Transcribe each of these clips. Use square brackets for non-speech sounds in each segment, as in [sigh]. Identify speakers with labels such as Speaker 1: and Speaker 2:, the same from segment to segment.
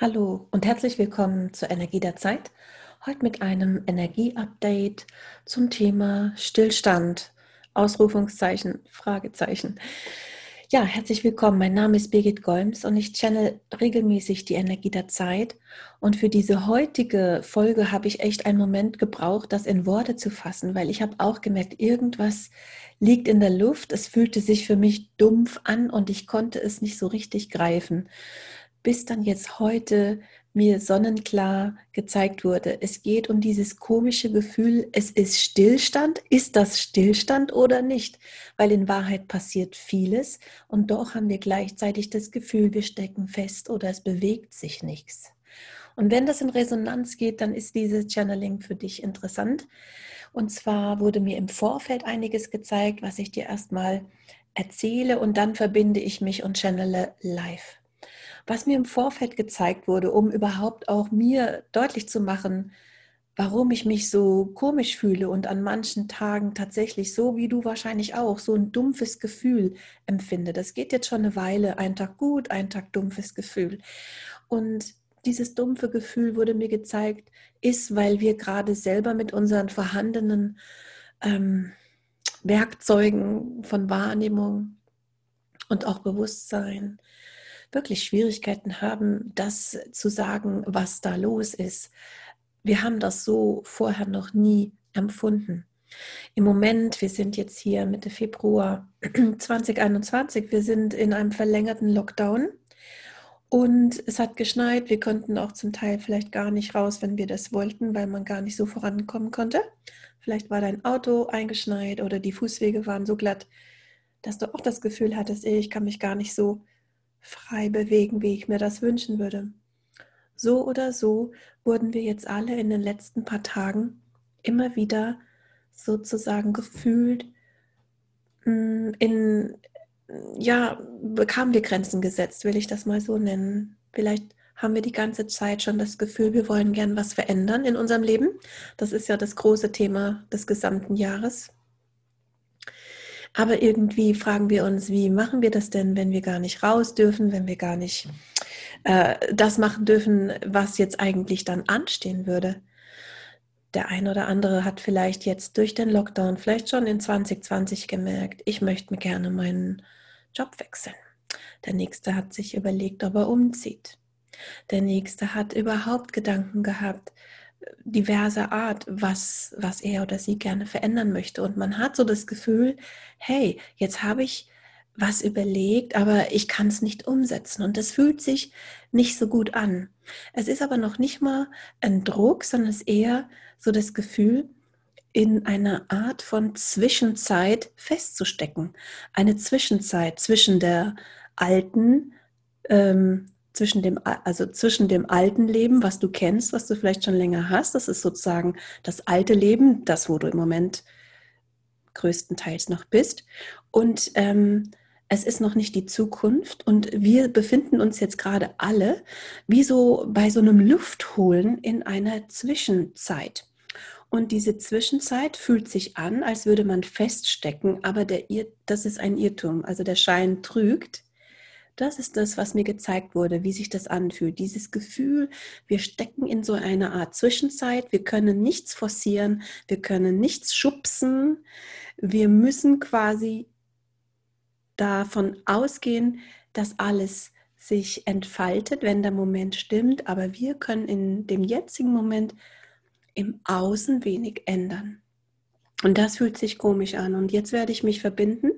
Speaker 1: Hallo und herzlich willkommen zur Energie der Zeit. Heute mit einem Energie-Update zum Thema Stillstand. Ausrufungszeichen, Fragezeichen. Ja, herzlich willkommen. Mein Name ist Birgit Golms und ich channel regelmäßig die Energie der Zeit. Und für diese heutige Folge habe ich echt einen Moment gebraucht, das in Worte zu fassen, weil ich habe auch gemerkt, irgendwas liegt in der Luft. Es fühlte sich für mich dumpf an und ich konnte es nicht so richtig greifen bis dann jetzt heute mir sonnenklar gezeigt wurde. Es geht um dieses komische Gefühl, es ist Stillstand. Ist das Stillstand oder nicht? Weil in Wahrheit passiert vieles und doch haben wir gleichzeitig das Gefühl, wir stecken fest oder es bewegt sich nichts. Und wenn das in Resonanz geht, dann ist dieses Channeling für dich interessant. Und zwar wurde mir im Vorfeld einiges gezeigt, was ich dir erstmal erzähle und dann verbinde ich mich und channele live was mir im Vorfeld gezeigt wurde, um überhaupt auch mir deutlich zu machen, warum ich mich so komisch fühle und an manchen Tagen tatsächlich so wie du wahrscheinlich auch so ein dumpfes Gefühl empfinde. Das geht jetzt schon eine Weile, ein Tag gut, ein Tag dumpfes Gefühl. Und dieses dumpfe Gefühl wurde mir gezeigt, ist, weil wir gerade selber mit unseren vorhandenen ähm, Werkzeugen von Wahrnehmung und auch Bewusstsein wirklich Schwierigkeiten haben, das zu sagen, was da los ist. Wir haben das so vorher noch nie empfunden. Im Moment, wir sind jetzt hier Mitte Februar [clears throat] 2021, wir sind in einem verlängerten Lockdown und es hat geschneit. Wir konnten auch zum Teil vielleicht gar nicht raus, wenn wir das wollten, weil man gar nicht so vorankommen konnte. Vielleicht war dein Auto eingeschneit oder die Fußwege waren so glatt, dass du auch das Gefühl hattest, ich kann mich gar nicht so frei bewegen, wie ich mir das wünschen würde. So oder so wurden wir jetzt alle in den letzten paar Tagen immer wieder sozusagen gefühlt mm, in, ja, bekamen wir Grenzen gesetzt, will ich das mal so nennen. Vielleicht haben wir die ganze Zeit schon das Gefühl, wir wollen gern was verändern in unserem Leben. Das ist ja das große Thema des gesamten Jahres. Aber irgendwie fragen wir uns, wie machen wir das denn, wenn wir gar nicht raus dürfen, wenn wir gar nicht äh, das machen dürfen, was jetzt eigentlich dann anstehen würde. Der eine oder andere hat vielleicht jetzt durch den Lockdown, vielleicht schon in 2020 gemerkt, ich möchte mir gerne meinen Job wechseln. Der nächste hat sich überlegt, ob er umzieht. Der nächste hat überhaupt Gedanken gehabt, diverser Art, was, was er oder sie gerne verändern möchte. Und man hat so das Gefühl, hey, jetzt habe ich was überlegt, aber ich kann es nicht umsetzen. Und das fühlt sich nicht so gut an. Es ist aber noch nicht mal ein Druck, sondern es ist eher so das Gefühl, in einer Art von Zwischenzeit festzustecken. Eine Zwischenzeit zwischen der alten ähm, zwischen dem, also zwischen dem alten Leben, was du kennst, was du vielleicht schon länger hast, das ist sozusagen das alte Leben, das, wo du im Moment größtenteils noch bist. Und ähm, es ist noch nicht die Zukunft und wir befinden uns jetzt gerade alle wie so bei so einem Luftholen in einer Zwischenzeit. Und diese Zwischenzeit fühlt sich an, als würde man feststecken, aber der das ist ein Irrtum, also der Schein trügt. Das ist das, was mir gezeigt wurde, wie sich das anfühlt. Dieses Gefühl, wir stecken in so einer Art Zwischenzeit, wir können nichts forcieren, wir können nichts schubsen, wir müssen quasi davon ausgehen, dass alles sich entfaltet, wenn der Moment stimmt, aber wir können in dem jetzigen Moment im Außen wenig ändern. Und das fühlt sich komisch an. Und jetzt werde ich mich verbinden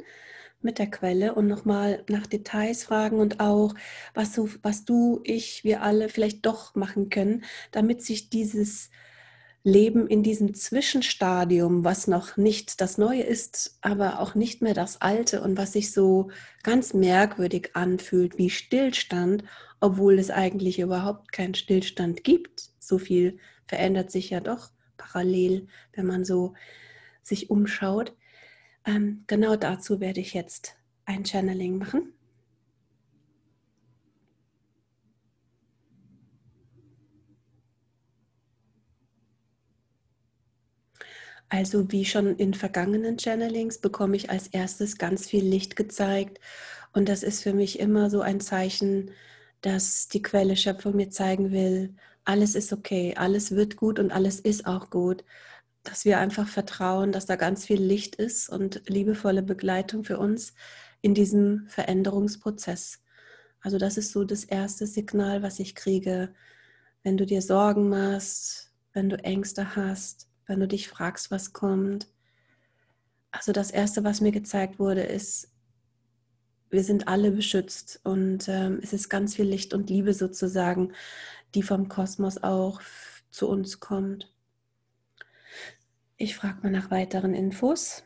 Speaker 1: mit der Quelle und nochmal nach Details fragen und auch, was du, was du, ich, wir alle vielleicht doch machen können, damit sich dieses Leben in diesem Zwischenstadium, was noch nicht das Neue ist, aber auch nicht mehr das Alte und was sich so ganz merkwürdig anfühlt wie Stillstand, obwohl es eigentlich überhaupt keinen Stillstand gibt. So viel verändert sich ja doch parallel, wenn man so sich umschaut. Ähm, genau dazu werde ich jetzt ein Channeling machen. Also wie schon in vergangenen Channelings bekomme ich als erstes ganz viel Licht gezeigt und das ist für mich immer so ein Zeichen, dass die Quelle Schöpfung mir zeigen will, alles ist okay, alles wird gut und alles ist auch gut. Dass wir einfach vertrauen, dass da ganz viel Licht ist und liebevolle Begleitung für uns in diesem Veränderungsprozess. Also das ist so das erste Signal, was ich kriege, wenn du dir Sorgen machst, wenn du Ängste hast, wenn du dich fragst, was kommt. Also das erste, was mir gezeigt wurde, ist, wir sind alle beschützt und ähm, es ist ganz viel Licht und Liebe sozusagen, die vom Kosmos auch zu uns kommt. Ich frage mal nach weiteren Infos.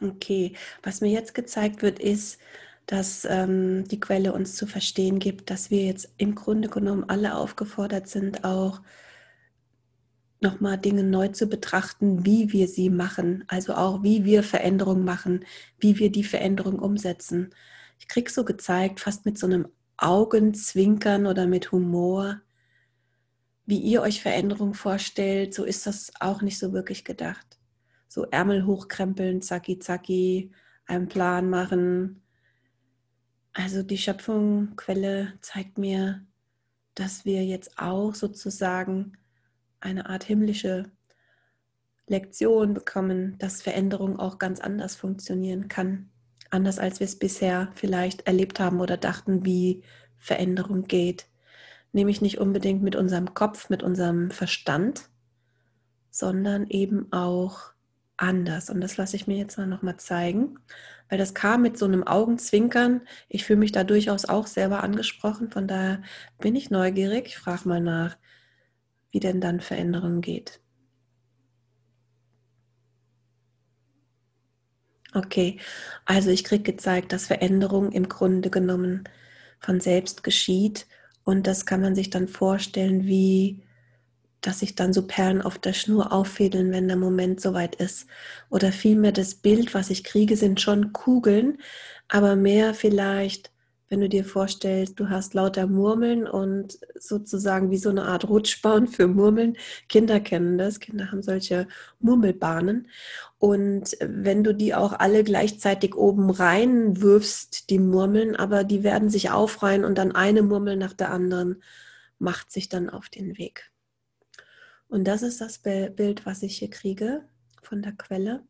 Speaker 1: Okay, was mir jetzt gezeigt wird, ist, dass ähm, die Quelle uns zu verstehen gibt, dass wir jetzt im Grunde genommen alle aufgefordert sind, auch nochmal Dinge neu zu betrachten, wie wir sie machen, also auch wie wir Veränderungen machen, wie wir die Veränderung umsetzen. Ich kriege so gezeigt, fast mit so einem Augenzwinkern oder mit Humor, wie ihr euch Veränderung vorstellt, so ist das auch nicht so wirklich gedacht. So Ärmel hochkrempeln, zacki zacki, einen Plan machen. Also die Schöpfung, Quelle zeigt mir, dass wir jetzt auch sozusagen eine Art himmlische Lektion bekommen, dass Veränderung auch ganz anders funktionieren kann. Anders als wir es bisher vielleicht erlebt haben oder dachten, wie Veränderung geht. Nämlich nicht unbedingt mit unserem Kopf, mit unserem Verstand, sondern eben auch anders. Und das lasse ich mir jetzt mal zeigen, weil das kam mit so einem Augenzwinkern. Ich fühle mich da durchaus auch selber angesprochen. Von daher bin ich neugierig. Ich frage mal nach, wie denn dann Veränderung geht. Okay, also ich kriege gezeigt, dass Veränderung im Grunde genommen von selbst geschieht und das kann man sich dann vorstellen, wie dass sich dann so Perlen auf der Schnur auffädeln, wenn der Moment soweit ist. Oder vielmehr das Bild, was ich kriege, sind schon Kugeln, aber mehr vielleicht wenn du dir vorstellst, du hast lauter Murmeln und sozusagen wie so eine Art Rutschbahn für Murmeln. Kinder kennen das, Kinder haben solche Murmelbahnen. Und wenn du die auch alle gleichzeitig oben rein wirfst, die Murmeln, aber die werden sich aufreihen und dann eine Murmel nach der anderen macht sich dann auf den Weg. Und das ist das Bild, was ich hier kriege von der Quelle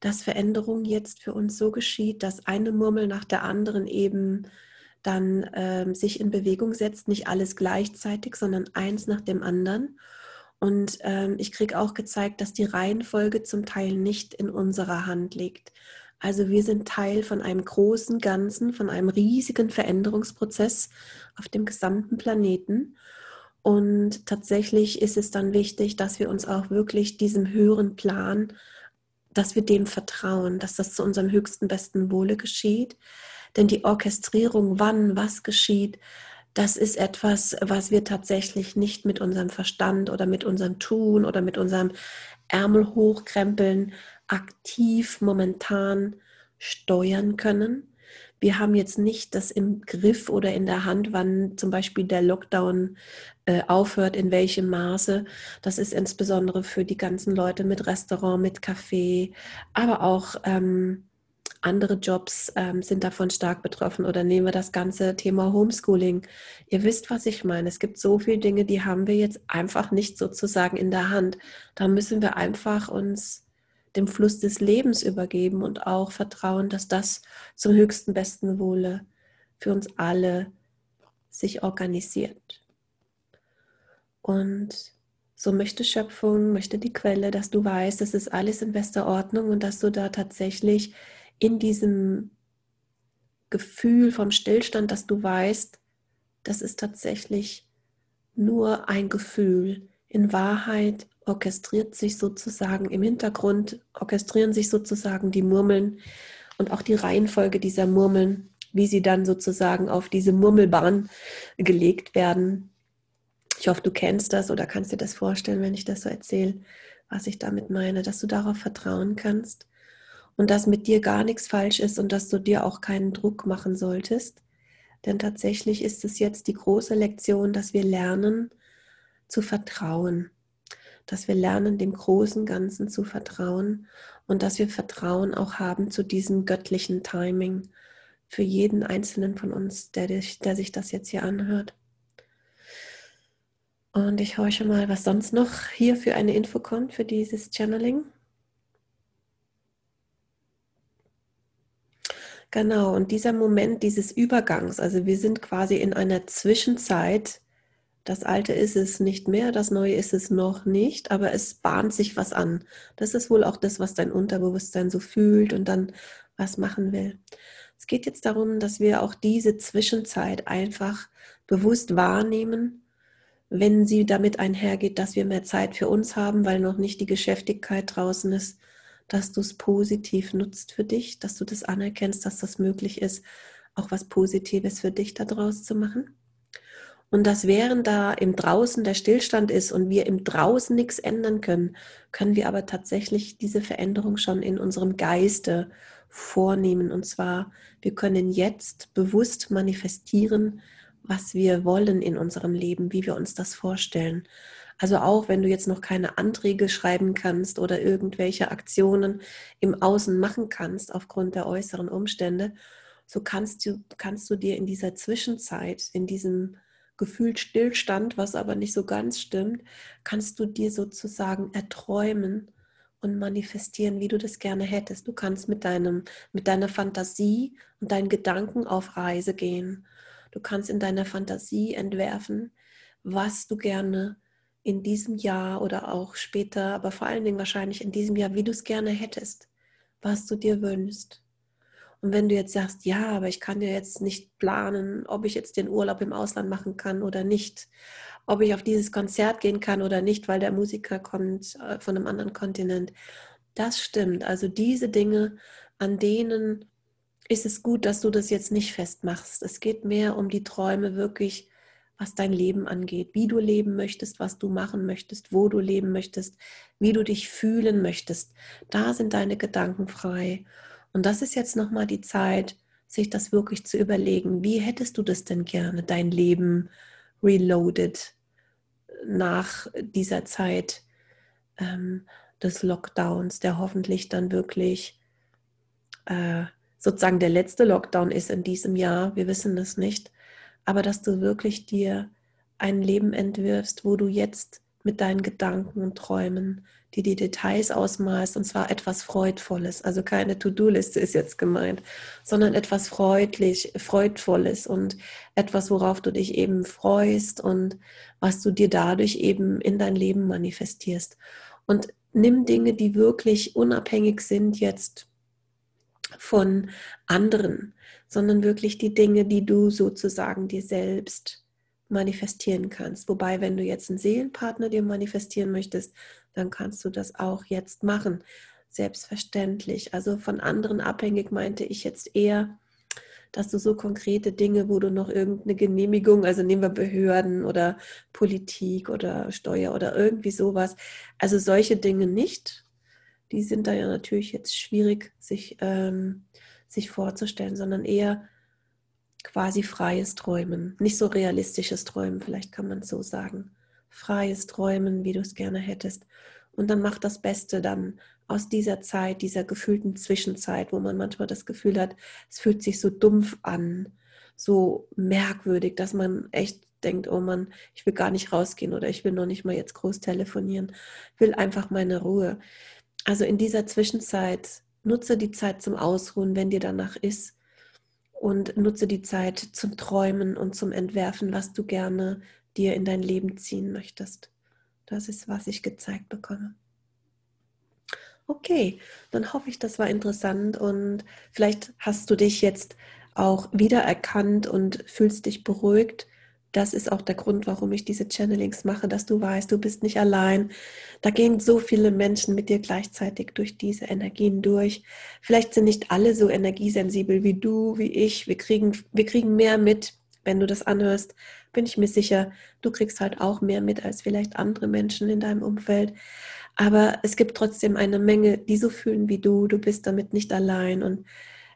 Speaker 1: dass Veränderung jetzt für uns so geschieht, dass eine Murmel nach der anderen eben dann ähm, sich in Bewegung setzt, nicht alles gleichzeitig, sondern eins nach dem anderen. Und ähm, ich kriege auch gezeigt, dass die Reihenfolge zum Teil nicht in unserer Hand liegt. Also wir sind Teil von einem großen Ganzen, von einem riesigen Veränderungsprozess auf dem gesamten Planeten. Und tatsächlich ist es dann wichtig, dass wir uns auch wirklich diesem höheren Plan dass wir dem vertrauen, dass das zu unserem höchsten, besten Wohle geschieht. Denn die Orchestrierung, wann was geschieht, das ist etwas, was wir tatsächlich nicht mit unserem Verstand oder mit unserem Tun oder mit unserem Ärmel hochkrempeln aktiv momentan steuern können, wir haben jetzt nicht das im Griff oder in der Hand, wann zum Beispiel der Lockdown äh, aufhört, in welchem Maße. Das ist insbesondere für die ganzen Leute mit Restaurant, mit Café, aber auch ähm, andere Jobs ähm, sind davon stark betroffen oder nehmen wir das ganze Thema Homeschooling. Ihr wisst, was ich meine. Es gibt so viele Dinge, die haben wir jetzt einfach nicht sozusagen in der Hand. Da müssen wir einfach uns dem Fluss des Lebens übergeben und auch vertrauen, dass das zum höchsten besten Wohle für uns alle sich organisiert. Und so möchte Schöpfung, möchte die Quelle, dass du weißt, es ist alles in bester Ordnung und dass du da tatsächlich in diesem Gefühl vom Stillstand, dass du weißt, das ist tatsächlich nur ein Gefühl. In Wahrheit orchestriert sich sozusagen im Hintergrund, orchestrieren sich sozusagen die Murmeln und auch die Reihenfolge dieser Murmeln, wie sie dann sozusagen auf diese Murmelbahn gelegt werden. Ich hoffe, du kennst das oder kannst dir das vorstellen, wenn ich das so erzähle, was ich damit meine, dass du darauf vertrauen kannst und dass mit dir gar nichts falsch ist und dass du dir auch keinen Druck machen solltest. Denn tatsächlich ist es jetzt die große Lektion, dass wir lernen zu vertrauen dass wir lernen, dem großen Ganzen zu vertrauen und dass wir Vertrauen auch haben zu diesem göttlichen Timing für jeden einzelnen von uns, der, der sich das jetzt hier anhört. Und ich horche mal, was sonst noch hier für eine Info kommt für dieses Channeling. Genau, und dieser Moment dieses Übergangs, also wir sind quasi in einer Zwischenzeit. Das Alte ist es nicht mehr, das Neue ist es noch nicht, aber es bahnt sich was an. Das ist wohl auch das, was dein Unterbewusstsein so fühlt und dann was machen will. Es geht jetzt darum, dass wir auch diese Zwischenzeit einfach bewusst wahrnehmen, wenn sie damit einhergeht, dass wir mehr Zeit für uns haben, weil noch nicht die Geschäftigkeit draußen ist dass du es positiv nutzt für dich, dass du das anerkennst, dass das möglich ist, auch was Positives für dich daraus zu machen. Und dass während da im Draußen der Stillstand ist und wir im Draußen nichts ändern können, können wir aber tatsächlich diese Veränderung schon in unserem Geiste vornehmen. Und zwar, wir können jetzt bewusst manifestieren, was wir wollen in unserem Leben, wie wir uns das vorstellen. Also auch wenn du jetzt noch keine Anträge schreiben kannst oder irgendwelche Aktionen im Außen machen kannst aufgrund der äußeren Umstände, so kannst du, kannst du dir in dieser Zwischenzeit, in diesem gefühlt Stillstand, was aber nicht so ganz stimmt, kannst du dir sozusagen erträumen und manifestieren, wie du das gerne hättest. Du kannst mit deinem, mit deiner Fantasie und deinen Gedanken auf Reise gehen. Du kannst in deiner Fantasie entwerfen, was du gerne in diesem Jahr oder auch später, aber vor allen Dingen wahrscheinlich in diesem Jahr, wie du es gerne hättest, was du dir wünschst. Und wenn du jetzt sagst, ja, aber ich kann ja jetzt nicht planen, ob ich jetzt den Urlaub im Ausland machen kann oder nicht, ob ich auf dieses Konzert gehen kann oder nicht, weil der Musiker kommt äh, von einem anderen Kontinent. Das stimmt. Also diese Dinge, an denen ist es gut, dass du das jetzt nicht festmachst. Es geht mehr um die Träume wirklich was dein Leben angeht, wie du leben möchtest, was du machen möchtest, wo du leben möchtest, wie du dich fühlen möchtest. Da sind deine Gedanken frei. Und das ist jetzt nochmal die Zeit, sich das wirklich zu überlegen. Wie hättest du das denn gerne, dein Leben reloaded nach dieser Zeit ähm, des Lockdowns, der hoffentlich dann wirklich äh, sozusagen der letzte Lockdown ist in diesem Jahr. Wir wissen es nicht aber dass du wirklich dir ein Leben entwirfst, wo du jetzt mit deinen Gedanken und Träumen die die Details ausmalst und zwar etwas Freudvolles, also keine To-Do-Liste ist jetzt gemeint, sondern etwas freudlich, freudvolles und etwas, worauf du dich eben freust und was du dir dadurch eben in dein Leben manifestierst. Und nimm Dinge, die wirklich unabhängig sind jetzt von anderen sondern wirklich die Dinge, die du sozusagen dir selbst manifestieren kannst. Wobei, wenn du jetzt einen Seelenpartner dir manifestieren möchtest, dann kannst du das auch jetzt machen. Selbstverständlich. Also von anderen abhängig meinte ich jetzt eher, dass du so konkrete Dinge, wo du noch irgendeine Genehmigung, also nehmen wir Behörden oder Politik oder Steuer oder irgendwie sowas, also solche Dinge nicht. Die sind da ja natürlich jetzt schwierig, sich ähm, sich vorzustellen, sondern eher quasi freies Träumen. Nicht so realistisches Träumen, vielleicht kann man es so sagen. Freies Träumen, wie du es gerne hättest. Und dann mach das Beste dann aus dieser Zeit, dieser gefühlten Zwischenzeit, wo man manchmal das Gefühl hat, es fühlt sich so dumpf an, so merkwürdig, dass man echt denkt, oh Mann, ich will gar nicht rausgehen oder ich will noch nicht mal jetzt groß telefonieren, ich will einfach meine Ruhe. Also in dieser Zwischenzeit nutze die Zeit zum Ausruhen, wenn dir danach ist. Und nutze die Zeit zum Träumen und zum Entwerfen, was du gerne dir in dein Leben ziehen möchtest. Das ist, was ich gezeigt bekomme. Okay, dann hoffe ich, das war interessant und vielleicht hast du dich jetzt auch wiedererkannt und fühlst dich beruhigt das ist auch der Grund, warum ich diese Channelings mache, dass du weißt, du bist nicht allein. Da gehen so viele Menschen mit dir gleichzeitig durch diese Energien durch. Vielleicht sind nicht alle so energiesensibel wie du, wie ich. Wir kriegen, wir kriegen mehr mit, wenn du das anhörst. Bin ich mir sicher, du kriegst halt auch mehr mit als vielleicht andere Menschen in deinem Umfeld. Aber es gibt trotzdem eine Menge, die so fühlen wie du. Du bist damit nicht allein. Und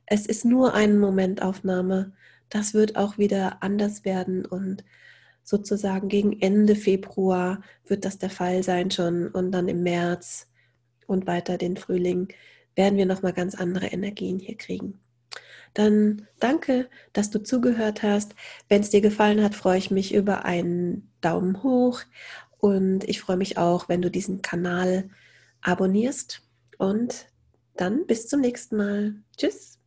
Speaker 1: es ist nur eine Momentaufnahme das wird auch wieder anders werden und sozusagen gegen Ende Februar wird das der Fall sein schon und dann im März und weiter den Frühling werden wir noch mal ganz andere Energien hier kriegen. Dann danke, dass du zugehört hast. Wenn es dir gefallen hat, freue ich mich über einen Daumen hoch und ich freue mich auch, wenn du diesen Kanal abonnierst und dann bis zum nächsten Mal. Tschüss.